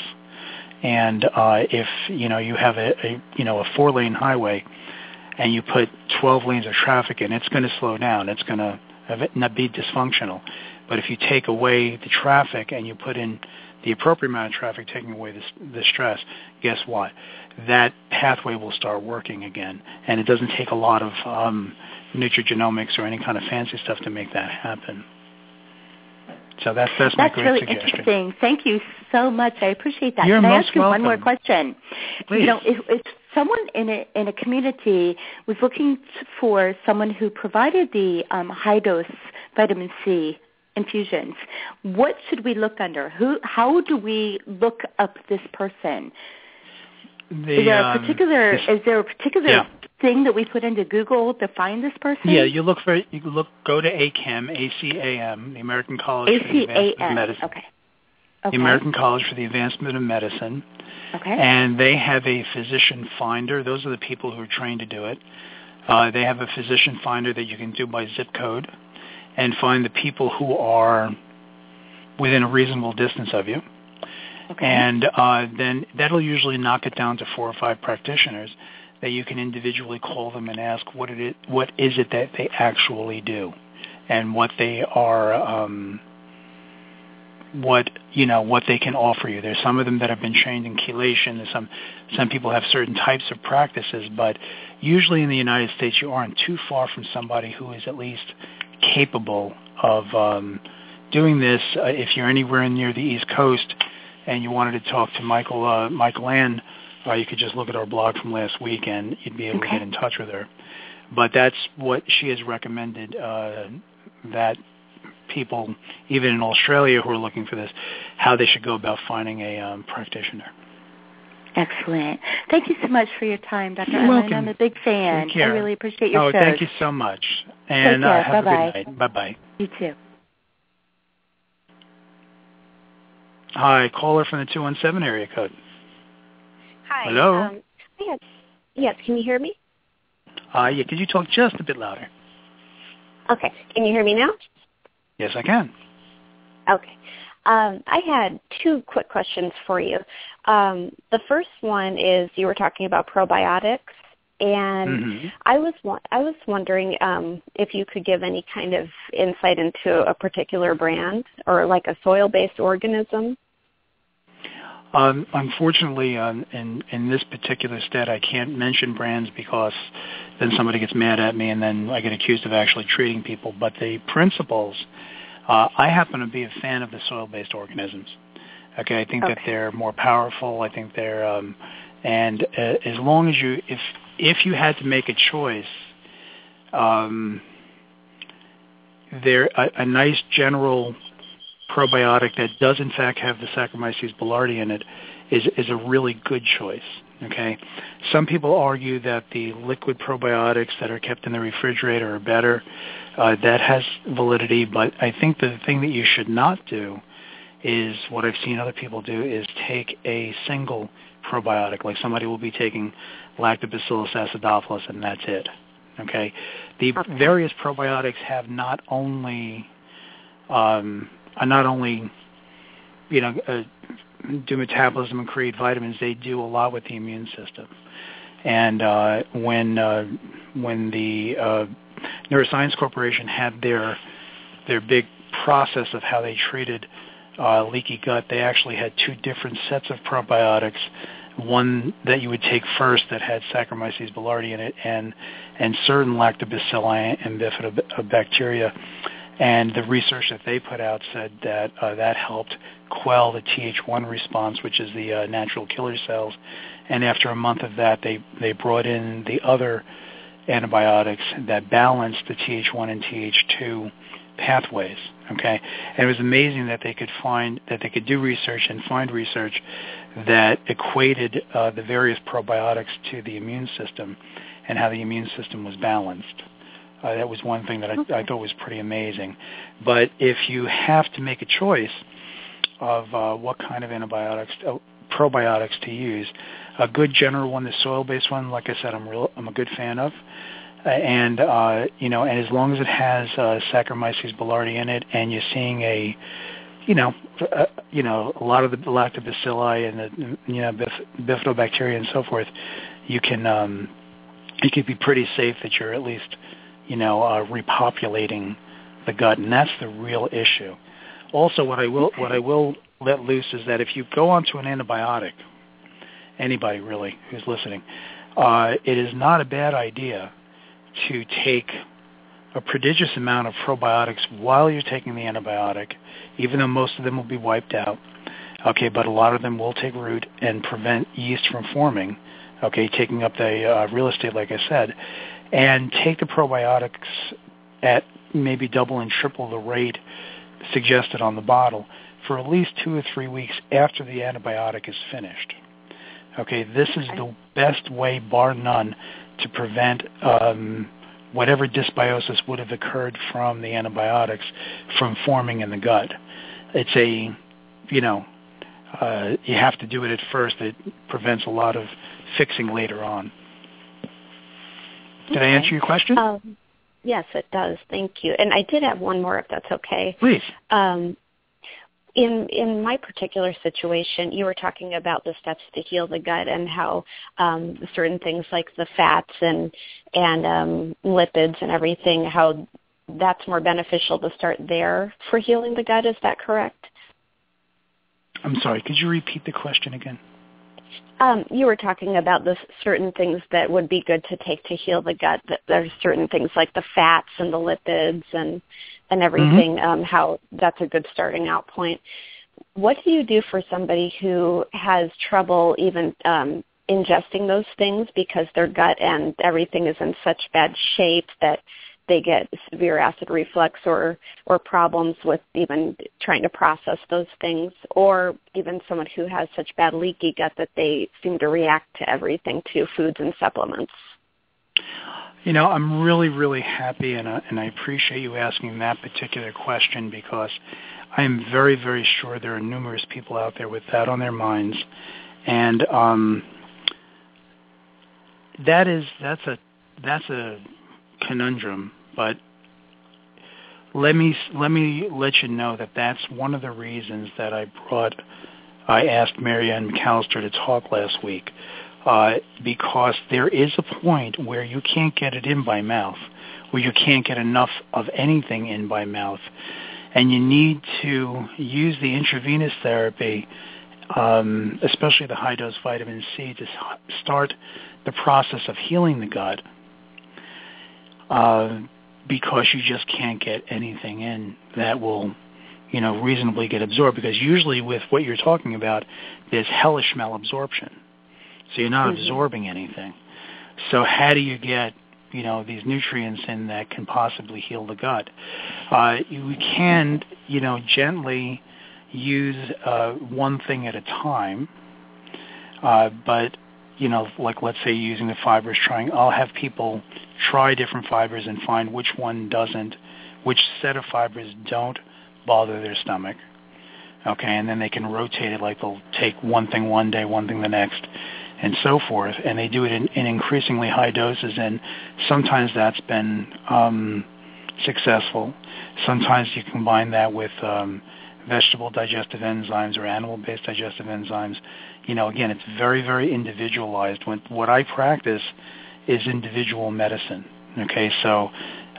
And uh, if you know you have a, a you know a four-lane highway, and you put 12 lanes of traffic in, it's going to slow down. It's going to not be dysfunctional. But if you take away the traffic and you put in the appropriate amount of traffic, taking away the, the stress, guess what? That pathway will start working again. And it doesn't take a lot of um, nutrigenomics or any kind of fancy stuff to make that happen. So that's that's my that's great really suggestion. interesting. Thank you so much. I appreciate that. You're Can I most ask you one more question? Please. You know, if, if someone in a in a community was looking for someone who provided the um, high dose vitamin C infusions, what should we look under? Who? How do we look up this person? The, is there a um, particular this- is there a particular Yeah. Thing that we put into Google to find this person? yeah, you look for you look go to ACAM, ACAM, the American College for the Advancement of ACAM. Medicine. Okay. Okay. The American College for the Advancement of Medicine. Okay. and they have a physician finder. Those are the people who are trained to do it. Uh, they have a physician finder that you can do by zip code and find the people who are within a reasonable distance of you. okay. And uh, then that'll usually knock it down to four or five practitioners that you can individually call them and ask what it is, what is it that they actually do, and what they are, um, what you know, what they can offer you. There's some of them that have been trained in chelation. There's some some people have certain types of practices, but usually in the United States you aren't too far from somebody who is at least capable of um, doing this. Uh, if you're anywhere near the East Coast and you wanted to talk to Michael uh, Michael Ann, uh, you could just look at our blog from last week and you'd be able Okay. to get in touch with her. But that's what she has recommended uh, that people, even in Australia, who are looking for this, how they should go about finding a um, practitioner. Excellent. Thank you so much for your time, Dr. You're Ellen. welcome. I'm a big fan. Take I really appreciate your oh, show. thank you so much. And care. uh, have Bye-bye. a good night. Bye-bye. You too. Hi, caller from the 217 area code. Hi. Hello? Um, had, yes, can you hear me? Uh, yeah, could you talk just a bit louder? Okay. Can you hear me now? Yes, I can. Okay. Um, I had two quick questions for you. Um, the first one is you were talking about probiotics, and Mhm. I was wa- I was wondering um, if you could give any kind of insight into a particular brand or like a soil-based organism. Um, unfortunately, um, in in this particular stat, I can't mention brands because then somebody gets mad at me, and then I get accused of actually treating people. But the principles, uh, I happen to be a fan of the soil-based organisms. Okay, I think that they're more powerful. I think they're, um, and uh, as long as you, if if you had to make a choice, um, they're a, a nice general probiotic that does in fact have the Saccharomyces boulardii in it is is a really good choice. Okay, some people argue that the liquid probiotics that are kept in the refrigerator are better. Uh, that has validity, but I think the thing that you should not do is what I've seen other people do is take a single probiotic, like somebody will be taking Lactobacillus acidophilus, and that's it. Okay, the Okay. various probiotics have not only um, are not only you know uh, do metabolism and create vitamins, they do a lot with the immune system. And uh, when uh, when the uh, Neuroscience Corporation had their their big process of how they treated uh, leaky gut, they actually had two different sets of probiotics one that you would take first that had Saccharomyces boulardii in it, and and certain lactobacilli and bifidobacteria. And the research that they put out said that uh, that helped quell the Th1 response, which is the uh, natural killer cells. And after a month of that, they they brought in the other antibiotics that balanced the Th1 and Th2 pathways. Okay, and it was amazing that they could find that they could do research and find research that equated uh, the various probiotics to the immune system and how the immune system was balanced. Uh, that was one thing that I, okay. I, thought was pretty amazing. But if you have to make a choice of uh, what kind of antibiotics, uh, probiotics to use, a good general one, the soil-based one, like I said, I'm real, I'm a good fan of. Uh, and uh, you know, and as long as it has uh, Saccharomyces boulardii in it, and you're seeing a, you know, uh, you know, a lot of the lactobacilli and the you know bif- bifidobacteria and so forth, you can um, you can be pretty safe that you're at least, you know, uh, repopulating the gut, and that's the real issue. Also, what I will what I will let loose is that if you go onto an antibiotic, anybody really who's listening, uh, it is not a bad idea to take a prodigious amount of probiotics while you're taking the antibiotic, even though most of them will be wiped out. Okay, but a lot of them will take root and prevent yeast from forming. Okay, taking up the uh, real estate, like I said, and take the probiotics at maybe double and triple the rate suggested on the bottle for at least two or three weeks after the antibiotic is finished. Okay, this is the best way, bar none, to prevent um, whatever dysbiosis would have occurred from the antibiotics from forming in the gut. It's a, you know, uh, you have to do it at first. It prevents a lot of fixing later on. Did okay. I answer your question? Um, yes, it does. Thank you. And I did have one more, if that's okay. Please. Um, in in my particular situation, you were talking about the steps to heal the gut and how um, certain things like the fats and and um, lipids and everything, how that's more beneficial to start there for healing the gut. Is that correct? I'm sorry. Could you repeat the question again? Um, you were talking about the certain things that would be good to take to heal the gut. That there's certain things like the fats and the lipids and and everything, mm-hmm. um, how that's a good starting out point. What do you do for somebody who has trouble even um, ingesting those things because their gut and everything is in such bad shape that they get severe acid reflux or or problems with even trying to process those things or even someone who has such bad leaky gut that they seem to react to everything to foods and supplements you know, I'm really, really happy, and, uh, and I appreciate you asking that particular question because I am very, very sure there are numerous people out there with that on their minds, and um, that is that's a that's a conundrum. But let me let me let you know that that's one of the reasons that I brought I asked Marianne McAllister to talk last week uh, because there is a point where you can't get it in by mouth, where you can't get enough of anything in by mouth, and you need to use the intravenous therapy, um, especially the high dose vitamin C, to start the process of healing the gut. Uh, because you just can't get anything in that will, you know, reasonably get absorbed. Because usually with what you're talking about, there's hellish malabsorption so you're not mm-hmm. absorbing anything. So how do you get you know these nutrients in that can possibly heal the gut? Uh, you can you know gently use uh, one thing at a time, uh, but you know like let's say using the fibers, trying I'll have people try different fibers and find which one doesn't, which set of fibers don't bother their stomach. Okay, and then they can rotate it like they'll take one thing one day, one thing the next, and so forth, and they do it in, in increasingly high doses, and sometimes that's been um, successful. Sometimes you combine that with um, vegetable digestive enzymes or animal-based digestive enzymes. You know, again, it's very, very individualized. When, what I practice is individual medicine. Okay, so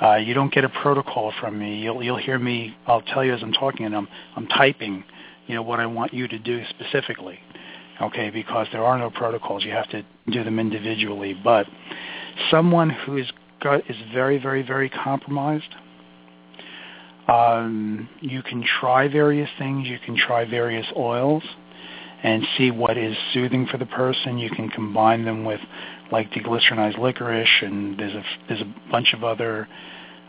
uh, you don't get a protocol from me. You'll you'll hear me. I'll tell you as I'm talking, and I'm I'm typing. You know what I want you to do specifically. okay, because there are no protocols. You have to do them individually. But someone whose gut is very, very, very compromised, um, you can try various things. You can try various oils and see what is soothing for the person. You can combine them with like deglycerinized licorice, and there's a there's a bunch of other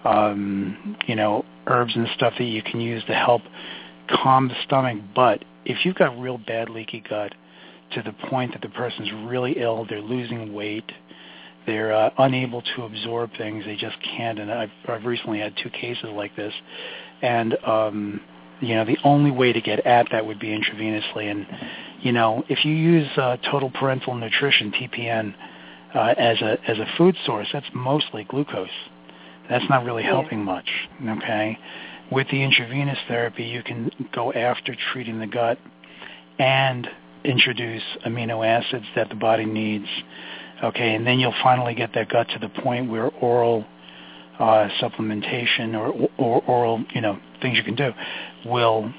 um, you know herbs and stuff that you can use to help calm the stomach. But if you've got real bad leaky gut to the point that the person's really ill, they're losing weight, they're uh, unable to absorb things, they just can't. And I've, I've recently had two cases like this, and um, you know the only way to get at that would be intravenously. And you know if you use uh, total parenteral nutrition (TPN) uh, as a as a food source, that's mostly glucose. That's not really helping much. Okay, with the intravenous therapy, you can go after treating the gut and introduce amino acids that the body needs. Okay, and then you'll finally get that gut to the point where oral uh, supplementation or, or oral, you know, things you can do will,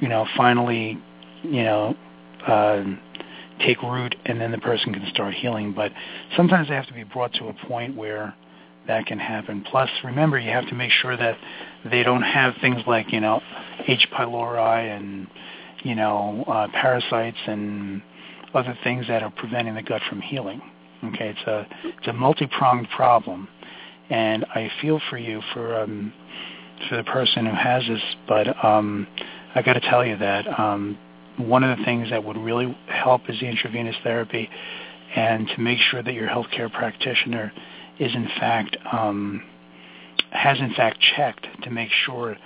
you know, finally, you know, uh, take root, and then the person can start healing. But sometimes they have to be brought to a point where that can happen. Plus, remember, you have to make sure that they don't have things like, you know, H. pylori and, you know, uh, parasites and other things that are preventing the gut from healing. Okay, it's a it's a multi-pronged problem, and I feel for you for um, for the person who has this, but um, I got to tell you that um, one of the things that would really help is the intravenous therapy, and to make sure that your healthcare practitioner is in fact um, has in fact checked to make sure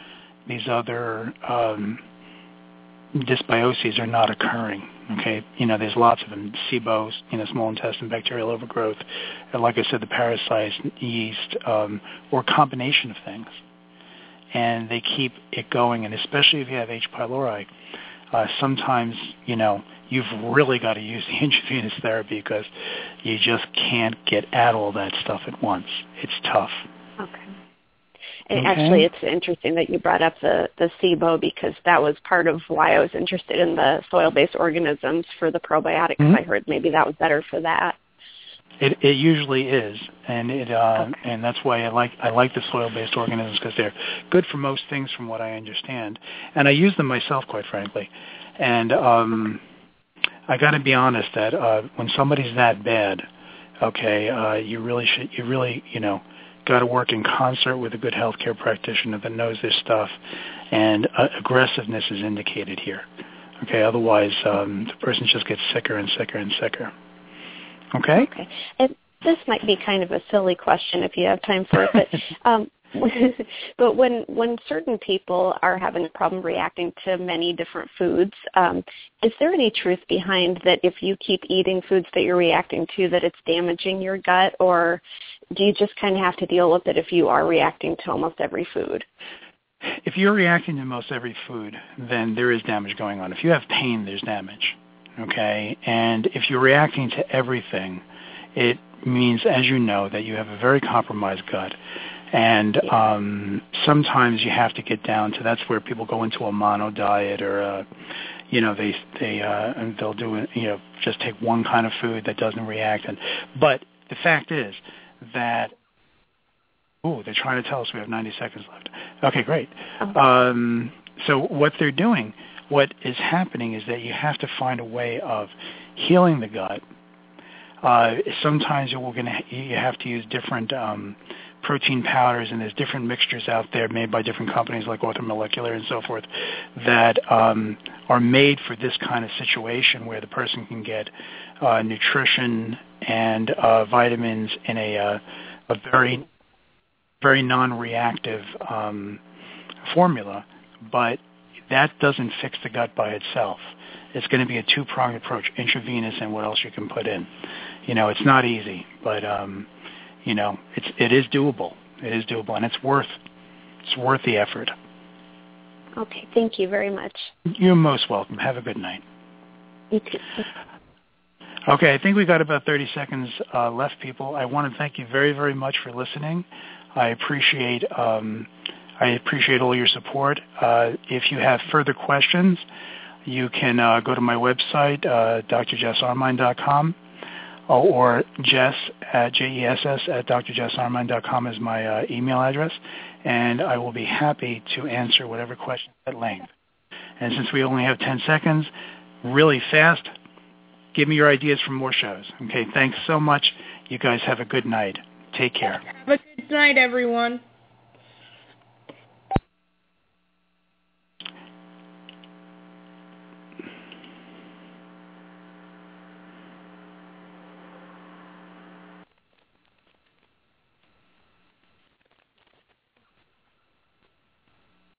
these other um, dysbioses are not occurring. Okay, you know, there's lots of them: SIBO, you know, small intestine bacterial overgrowth, and like I said, the parasites, yeast, um, or combination of things. And they keep it going, and especially if you have H. pylori, uh, sometimes you know you've really got to use the intravenous therapy because you just can't get at all that stuff at once. It's tough. Okay. And okay. actually, it's interesting that you brought up the the SIBO because that was part of why I was interested in the soil-based organisms for the probiotics. Mm-hmm. I heard maybe that was better for that. It it usually is, and it uh, okay. and that's why I like I like the soil-based organisms because they're good for most things, from what I understand, and I use them myself, quite frankly. And um, I got to be honest that uh, when somebody's that bad, okay, uh, you really should you really you know got to work in concert with a good healthcare practitioner that knows this stuff, and uh, aggressiveness is indicated here. Okay, otherwise um, the person just gets sicker and sicker and sicker. Okay. Okay. And this might be kind of a silly question if you have time for it, but um, but when when certain people are having a problem reacting to many different foods, um, is there any truth behind that? If you keep eating foods that you're reacting to, that it's damaging your gut, or do you just kind of have to deal with it if you are reacting to almost every food? If you're reacting to most every food, then there is damage going on. If you have pain, there's damage okay? And if you're reacting to everything, it means, as you know, that you have a very compromised gut. And um, sometimes you have to get down to that's where people go into a mono diet or a, you know they they uh, and they'll do you know just take one kind of food that doesn't react. And but the fact is that oh they're trying to tell us we have 90 seconds left. Okay, great. Uh-huh. Um, so what they're doing what is happening is that you have to find a way of healing the gut. Uh, sometimes you're going to you have to use different um, protein powders, and there's different mixtures out there made by different companies like Orthomolecular and so forth that um, are made for this kind of situation where the person can get uh, nutrition and uh, vitamins in a, uh, a very very non-reactive um, formula, but that doesn't fix the gut by itself. It's going to be a two-pronged approach, intravenous and what else you can put in. You know, it's not easy, but um, you know, it's it is doable. It is doable, and it's worth it's worth the effort. Okay, thank you very much. You're most welcome. Have a good night. You too. Okay, I think we've got about 30 seconds uh, left, people. I want to thank you very, very much for listening. I appreciate um, I appreciate all your support. Uh, if you have further questions, you can uh, go to my website, uh, drjessarmine.com, or Jess at J-E-S-S at drjessarmine.com is my uh, email address, and I will be happy to answer whatever questions at length. And since we only have 10 seconds, really fast, give me your ideas for more shows. Okay, thanks so much. You guys have a good night. Take care. Have a good night, everyone.